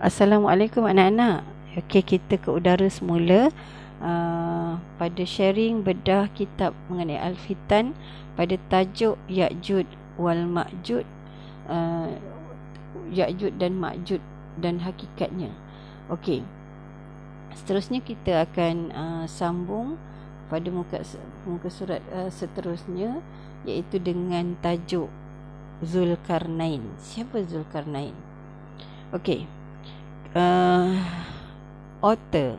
Assalamualaikum anak-anak. Okey, kita ke udara semula uh, pada sharing bedah kitab mengenai Al-Fitan pada tajuk Ya'jud wal Ma'jud uh, Ya'jud dan Ma'jud dan hakikatnya. Okey. Seterusnya kita akan uh, sambung pada muka muka surat uh, seterusnya iaitu dengan tajuk Zulkarnain. Siapa Zulkarnain? Okey uh, author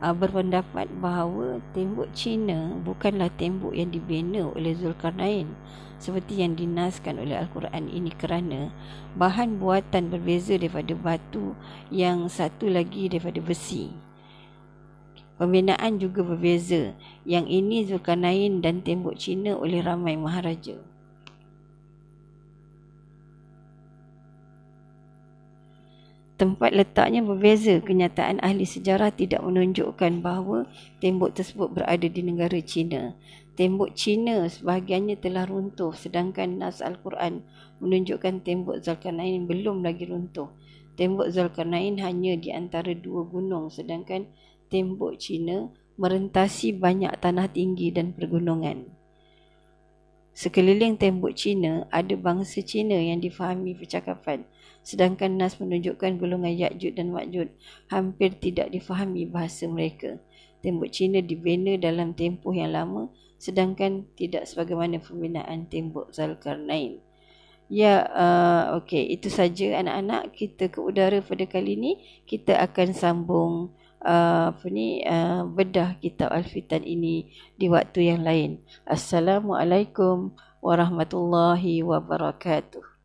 uh, berpendapat bahawa tembok Cina bukanlah tembok yang dibina oleh Zulkarnain seperti yang dinaskan oleh Al-Quran ini kerana bahan buatan berbeza daripada batu yang satu lagi daripada besi. Pembinaan juga berbeza. Yang ini Zulkarnain dan tembok Cina oleh ramai maharaja. Tempat letaknya berbeza. Kenyataan ahli sejarah tidak menunjukkan bahawa tembok tersebut berada di negara China. Tembok China sebahagiannya telah runtuh sedangkan Nas Al-Quran menunjukkan tembok Zulkarnain belum lagi runtuh. Tembok Zulkarnain hanya di antara dua gunung sedangkan tembok China merentasi banyak tanah tinggi dan pergunungan. Sekeliling tembok Cina ada bangsa Cina yang difahami percakapan sedangkan Nas menunjukkan golongan Ya'jud dan Ma'jud hampir tidak difahami bahasa mereka. Tembok Cina dibina dalam tempoh yang lama sedangkan tidak sebagaimana pembinaan tembok Zulkarnain. Ya, uh, okey, itu saja anak-anak kita ke udara pada kali ini. Kita akan sambung uh, apa ni uh, bedah kitab Al-Fitan ini di waktu yang lain. Assalamualaikum warahmatullahi wabarakatuh.